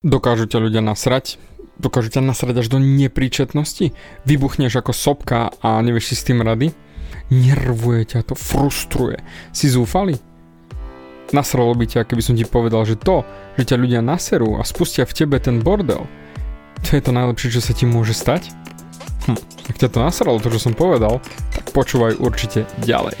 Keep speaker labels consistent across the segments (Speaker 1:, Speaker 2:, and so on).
Speaker 1: Dokážu ťa ľudia nasrať? Dokážu ťa nasrať až do nepríčetnosti? Vybuchneš ako sopka a nevieš si s tým rady? Nervuje ťa to, frustruje. Si zúfali? Nasralo by ťa, keby som ti povedal, že to, že ťa ľudia naserú a spustia v tebe ten bordel, to je to najlepšie, čo sa ti môže stať? Hm, ak ťa to nasralo, to, čo som povedal, tak počúvaj určite ďalej.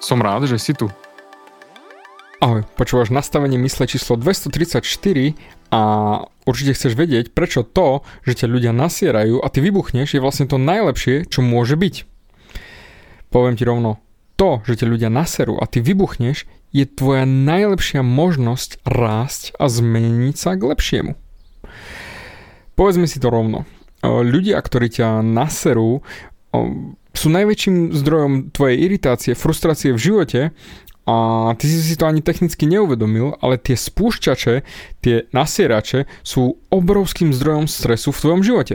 Speaker 1: Som rád, že si tu. Ahoj, počúvaš nastavenie mysle číslo 234 a určite chceš vedieť, prečo to, že ťa ľudia nasierajú a ty vybuchneš, je vlastne to najlepšie, čo môže byť. Poviem ti rovno, to, že ťa ľudia naserú a ty vybuchneš, je tvoja najlepšia možnosť rásť a zmeniť sa k lepšiemu. Povedzme si to rovno. Ľudia, ktorí ťa naserú, sú najväčším zdrojom tvojej iritácie, frustrácie v živote a ty si si to ani technicky neuvedomil, ale tie spúšťače, tie nasierače sú obrovským zdrojom stresu v tvojom živote.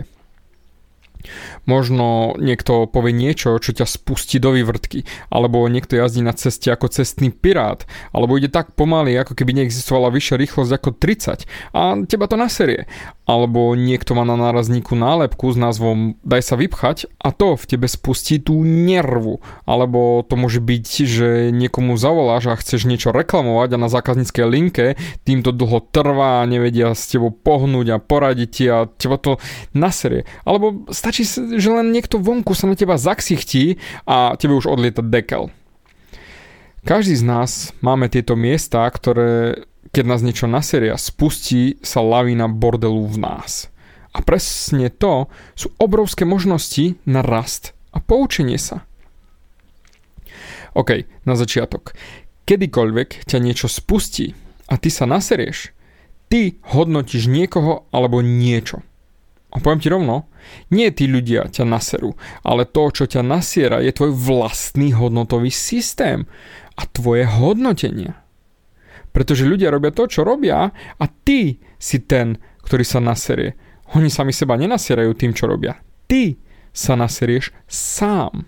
Speaker 1: Možno niekto povie niečo, čo ťa spustí do vývrtky, alebo niekto jazdí na ceste ako cestný pirát, alebo ide tak pomaly, ako keby neexistovala vyššia rýchlosť ako 30 a teba to naserie. Alebo niekto má na nárazníku nálepku s názvom Daj sa vypchať a to v tebe spustí tú nervu. Alebo to môže byť, že niekomu zavoláš a chceš niečo reklamovať a na zákazníckej linke týmto dlho trvá nevedia s tebou pohnúť a poradiť ti a teba to naserie. Alebo stačí že len niekto vonku sa na teba zaksichtí a tebe už odlieta dekel. Každý z nás máme tieto miesta, ktoré, keď nás niečo naseria, spustí sa lavína bordelu v nás. A presne to sú obrovské možnosti na rast a poučenie sa. OK, na začiatok. Kedykoľvek ťa niečo spustí a ty sa naserieš, ty hodnotíš niekoho alebo niečo. A poviem ti rovno, nie tí ľudia ťa naserú, ale to, čo ťa nasiera, je tvoj vlastný hodnotový systém a tvoje hodnotenia. Pretože ľudia robia to, čo robia a ty si ten, ktorý sa naserie. Oni sami seba nenasierajú tým, čo robia. Ty sa naserieš sám.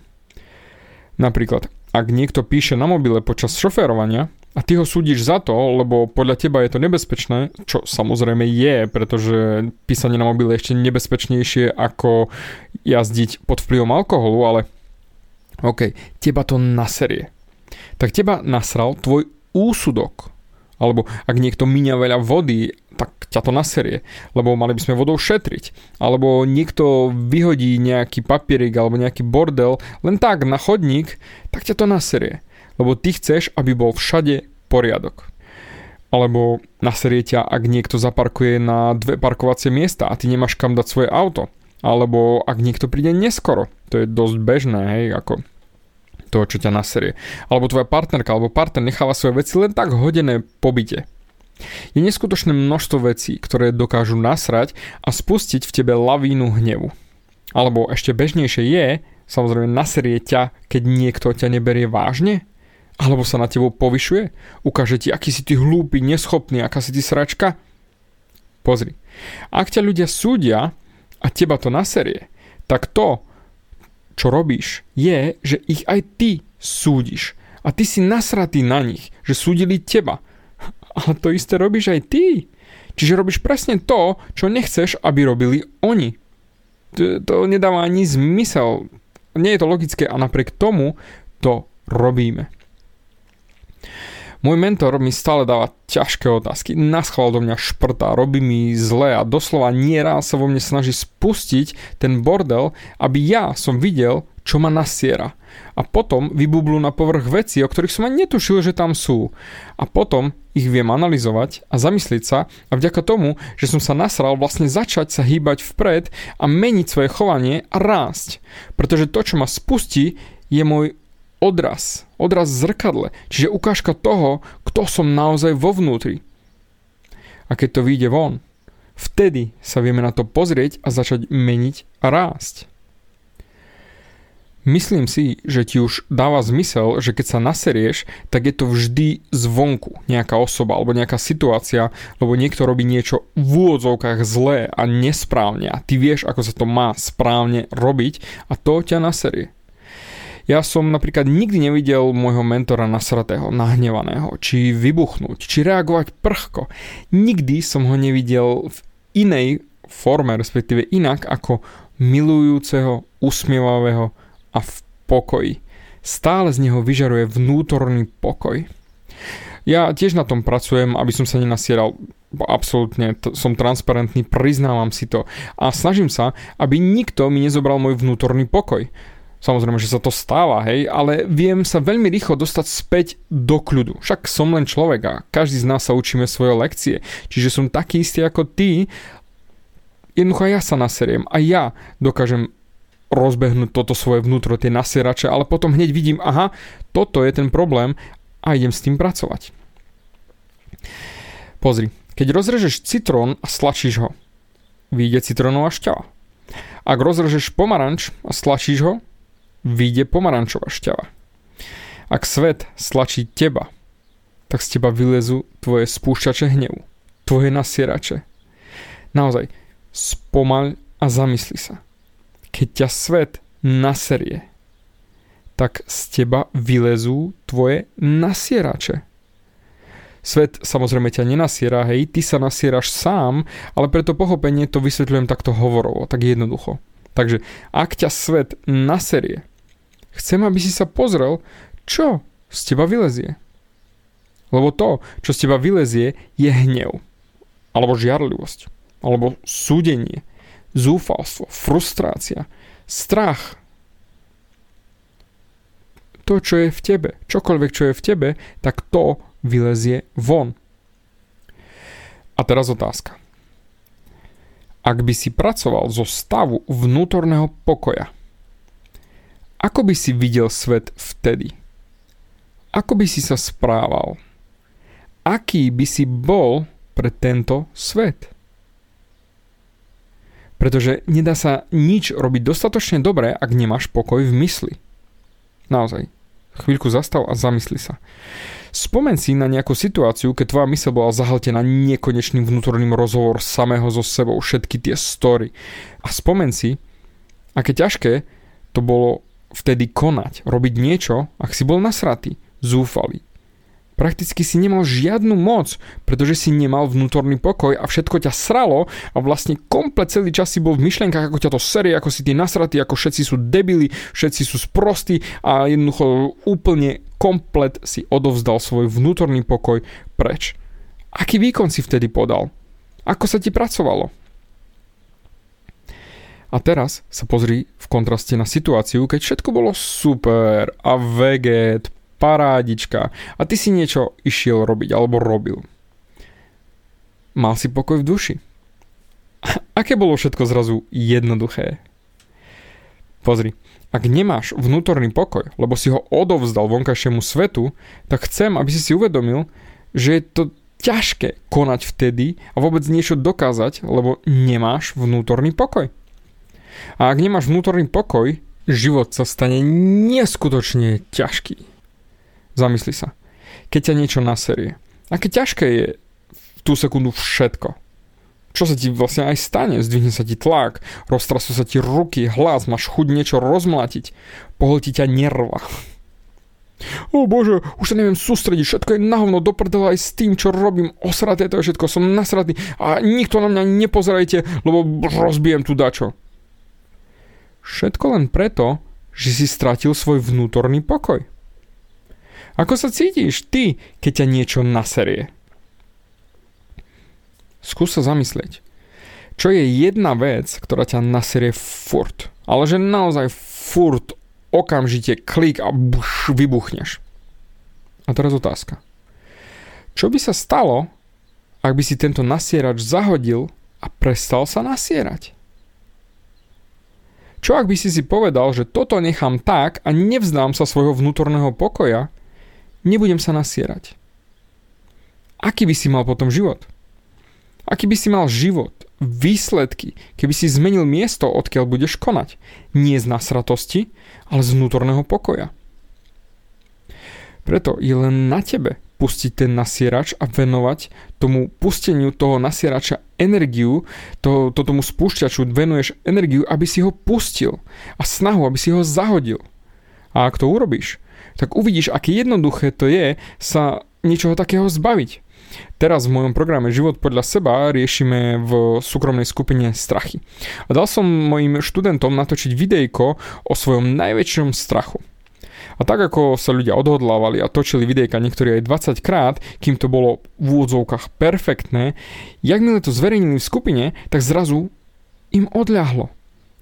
Speaker 1: Napríklad, ak niekto píše na mobile počas šoférovania, a ty ho súdiš za to, lebo podľa teba je to nebezpečné, čo samozrejme je, pretože písanie na mobile je ešte nebezpečnejšie ako jazdiť pod vplyvom alkoholu, ale OK, teba to naserie. Tak teba nasral tvoj úsudok. Alebo ak niekto minia veľa vody, tak ťa to naserie, lebo mali by sme vodou šetriť. Alebo niekto vyhodí nejaký papierik alebo nejaký bordel len tak na chodník, tak ťa to naserie lebo ty chceš, aby bol všade poriadok. Alebo naserie ťa, ak niekto zaparkuje na dve parkovacie miesta a ty nemáš kam dať svoje auto. Alebo ak niekto príde neskoro. To je dosť bežné, hej, ako to, čo ťa naserie. Alebo tvoja partnerka alebo partner necháva svoje veci len tak hodené po byte. Je neskutočné množstvo vecí, ktoré dokážu nasrať a spustiť v tebe lavínu hnevu. Alebo ešte bežnejšie je, samozrejme naserie ťa, keď niekto ťa neberie vážne alebo sa na tebou povyšuje? Ukáže ti, aký si ty hlúpy, neschopný, aká si ty sračka? Pozri. Ak ťa ľudia súdia a teba to naserie, tak to, čo robíš, je, že ich aj ty súdiš. A ty si nasratý na nich, že súdili teba. Ale to isté robíš aj ty. Čiže robíš presne to, čo nechceš, aby robili oni. To, to nedáva ani zmysel. Nie je to logické a napriek tomu to robíme. Môj mentor mi stále dáva ťažké otázky, naschval do mňa šprtá, robí mi zle a doslova nieraz sa vo mne snaží spustiť ten bordel, aby ja som videl, čo ma nasiera. A potom vybublú na povrch veci, o ktorých som ani netušil, že tam sú. A potom ich viem analyzovať a zamyslieť sa a vďaka tomu, že som sa nasral, vlastne začať sa hýbať vpred a meniť svoje chovanie a rásť. Pretože to, čo ma spustí, je môj odraz. Odraz v zrkadle. Čiže ukážka toho, kto som naozaj vo vnútri. A keď to vyjde von, vtedy sa vieme na to pozrieť a začať meniť a rásť. Myslím si, že ti už dáva zmysel, že keď sa naserieš, tak je to vždy zvonku nejaká osoba alebo nejaká situácia, lebo niekto robí niečo v úvodzovkách zlé a nesprávne a ty vieš, ako sa to má správne robiť a to ťa naserie. Ja som napríklad nikdy nevidel môjho mentora nasratého, nahnevaného, či vybuchnúť, či reagovať prchko. Nikdy som ho nevidel v inej forme, respektíve inak ako milujúceho, usmievavého a v pokoji. Stále z neho vyžaruje vnútorný pokoj. Ja tiež na tom pracujem, aby som sa nenasieral absolútne, t- som transparentný, priznávam si to a snažím sa, aby nikto mi nezobral môj vnútorný pokoj. Samozrejme, že sa to stáva, hej, ale viem sa veľmi rýchlo dostať späť do kľudu. Však som len človek a každý z nás sa učíme svoje lekcie. Čiže som taký istý ako ty, jednoducho ja sa naseriem a ja dokážem rozbehnúť toto svoje vnútro, tie nasierače, ale potom hneď vidím, aha, toto je ten problém a idem s tým pracovať. Pozri, keď rozrežeš citrón a stlačíš ho, vyjde citrónová šťava. Ak rozrežeš pomaranč a stlačíš ho, vyjde pomarančová šťava. Ak svet stlačí teba, tak z teba vylezú tvoje spúšťače hnevu, tvoje nasierače. Naozaj, spomaľ a zamysli sa. Keď ťa svet naserie, tak z teba vylezú tvoje nasierače. Svet samozrejme ťa nenasiera, hej, ty sa nasieraš sám, ale preto pochopenie to vysvetľujem takto hovorovo, tak jednoducho. Takže ak ťa svet naserie, Chcem, aby si sa pozrel, čo z teba vylezie. Lebo to, čo z teba vylezie, je hnev. Alebo žiarlivosť. Alebo súdenie. Zúfalstvo. Frustrácia. Strach. To, čo je v tebe. Čokoľvek, čo je v tebe, tak to vylezie von. A teraz otázka. Ak by si pracoval zo stavu vnútorného pokoja, ako by si videl svet vtedy? Ako by si sa správal? Aký by si bol pre tento svet? Pretože nedá sa nič robiť dostatočne dobre, ak nemáš pokoj v mysli. Naozaj. Chvíľku zastav a zamysli sa. Spomen si na nejakú situáciu, keď tvoja mysl bola zahltená nekonečným vnútorným rozhovor samého so sebou, všetky tie story. A spomen si, aké ťažké to bolo vtedy konať, robiť niečo, ak si bol nasratý, zúfalý. Prakticky si nemal žiadnu moc, pretože si nemal vnútorný pokoj a všetko ťa sralo a vlastne komplet celý čas si bol v myšlenkách, ako ťa to serie, ako si ty nasratý, ako všetci sú debili, všetci sú sprostí a jednoducho úplne komplet si odovzdal svoj vnútorný pokoj preč. Aký výkon si vtedy podal? Ako sa ti pracovalo? A teraz sa pozri v kontraste na situáciu, keď všetko bolo super a veget, parádička a ty si niečo išiel robiť alebo robil. Mal si pokoj v duši. Aké bolo všetko zrazu jednoduché? Pozri, ak nemáš vnútorný pokoj, lebo si ho odovzdal vonkajšiemu svetu, tak chcem, aby si si uvedomil, že je to ťažké konať vtedy a vôbec niečo dokázať, lebo nemáš vnútorný pokoj. A ak nemáš vnútorný pokoj, život sa stane neskutočne ťažký. Zamysli sa. Keď ťa niečo naserie. Aké ťažké je v tú sekundu všetko. Čo sa ti vlastne aj stane? Zdvihne sa ti tlak, roztrasú sa ti ruky, hlas, máš chuť niečo rozmlatiť, pohltí ťa nerva. O bože, už sa neviem sústrediť, všetko je na hovno, aj s tým, čo robím, osraté to je všetko, som nasratý a nikto na mňa nepozerajte, lebo rozbijem tu dačo. Všetko len preto, že si stratil svoj vnútorný pokoj. Ako sa cítiš ty, keď ťa niečo naserie? Skús sa zamyslieť. Čo je jedna vec, ktorá ťa naserie furt? Ale že naozaj furt okamžite klik a buš, vybuchneš. A teraz otázka. Čo by sa stalo, ak by si tento nasierač zahodil a prestal sa nasierať? Čo ak by si si povedal, že toto nechám tak a nevzdám sa svojho vnútorného pokoja, nebudem sa nasierať? Aký by si mal potom život? Aký by si mal život, výsledky, keby si zmenil miesto, odkiaľ budeš konať? Nie z nasratosti, ale z vnútorného pokoja. Preto je len na tebe pustiť ten nasierač a venovať tomu pusteniu toho nasierača energiu, to, to tomu spúšťaču venuješ energiu, aby si ho pustil a snahu, aby si ho zahodil. A ak to urobíš, tak uvidíš, aké jednoduché to je sa niečoho takého zbaviť. Teraz v mojom programe Život podľa seba riešime v súkromnej skupine strachy. A dal som mojim študentom natočiť videjko o svojom najväčšom strachu. A tak ako sa ľudia odhodlávali a točili videjka niektorí aj 20 krát, kým to bolo v úvodzovkách perfektné, jakmile to zverejnili v skupine, tak zrazu im odľahlo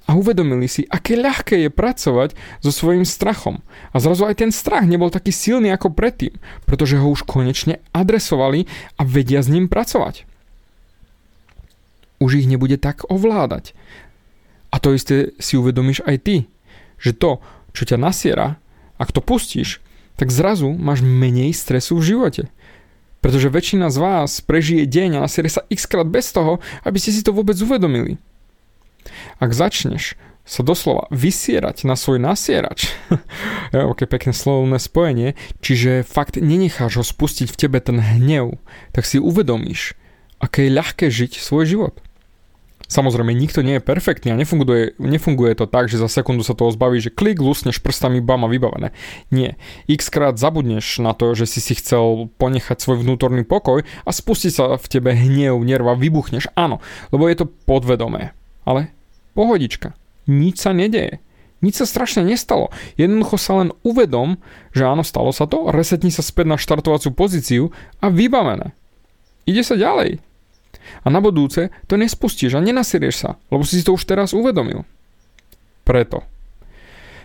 Speaker 1: a uvedomili si, aké ľahké je pracovať so svojím strachom. A zrazu aj ten strach nebol taký silný ako predtým, pretože ho už konečne adresovali a vedia s ním pracovať. Už ich nebude tak ovládať. A to isté si uvedomíš aj ty, že to, čo ťa nasiera, ak to pustíš, tak zrazu máš menej stresu v živote. Pretože väčšina z vás prežije deň a nasierie sa x krát bez toho, aby ste si to vôbec uvedomili. Ak začneš sa doslova vysierať na svoj nasierač, je aké pekné slovné spojenie, čiže fakt nenecháš ho spustiť v tebe ten hnev, tak si uvedomíš, aké je ľahké žiť svoj život. Samozrejme, nikto nie je perfektný a nefunguje, nefunguje to tak, že za sekundu sa toho zbaví, že klik, lusneš prstami, bam vybavené. Nie. X krát zabudneš na to, že si si chcel ponechať svoj vnútorný pokoj a spustiť sa v tebe hnev, nerva, vybuchneš. Áno, lebo je to podvedomé. Ale pohodička, nič sa nedeje. Nič sa strašne nestalo. Jednoducho sa len uvedom, že áno, stalo sa to, resetni sa späť na štartovaciu pozíciu a vybavené. Ide sa ďalej. A na budúce to nespustíš a nenasirieš sa, lebo si to už teraz uvedomil. Preto.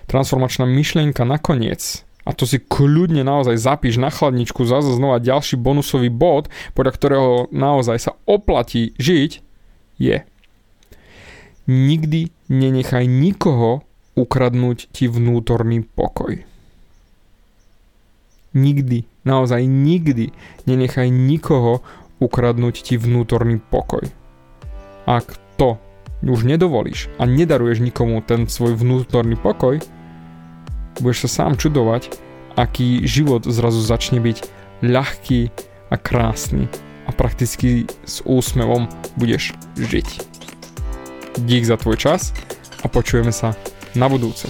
Speaker 1: Transformačná myšlienka nakoniec a to si kľudne naozaj zapíš na chladničku zase znova ďalší bonusový bod, podľa ktorého naozaj sa oplatí žiť, je nikdy nenechaj nikoho ukradnúť ti vnútorný pokoj. Nikdy, naozaj nikdy nenechaj nikoho ukradnúť ti vnútorný pokoj. Ak to už nedovolíš a nedaruješ nikomu ten svoj vnútorný pokoj, budeš sa sám čudovať, aký život zrazu začne byť ľahký a krásny a prakticky s úsmevom budeš žiť. Dík za tvoj čas a počujeme sa na budúce.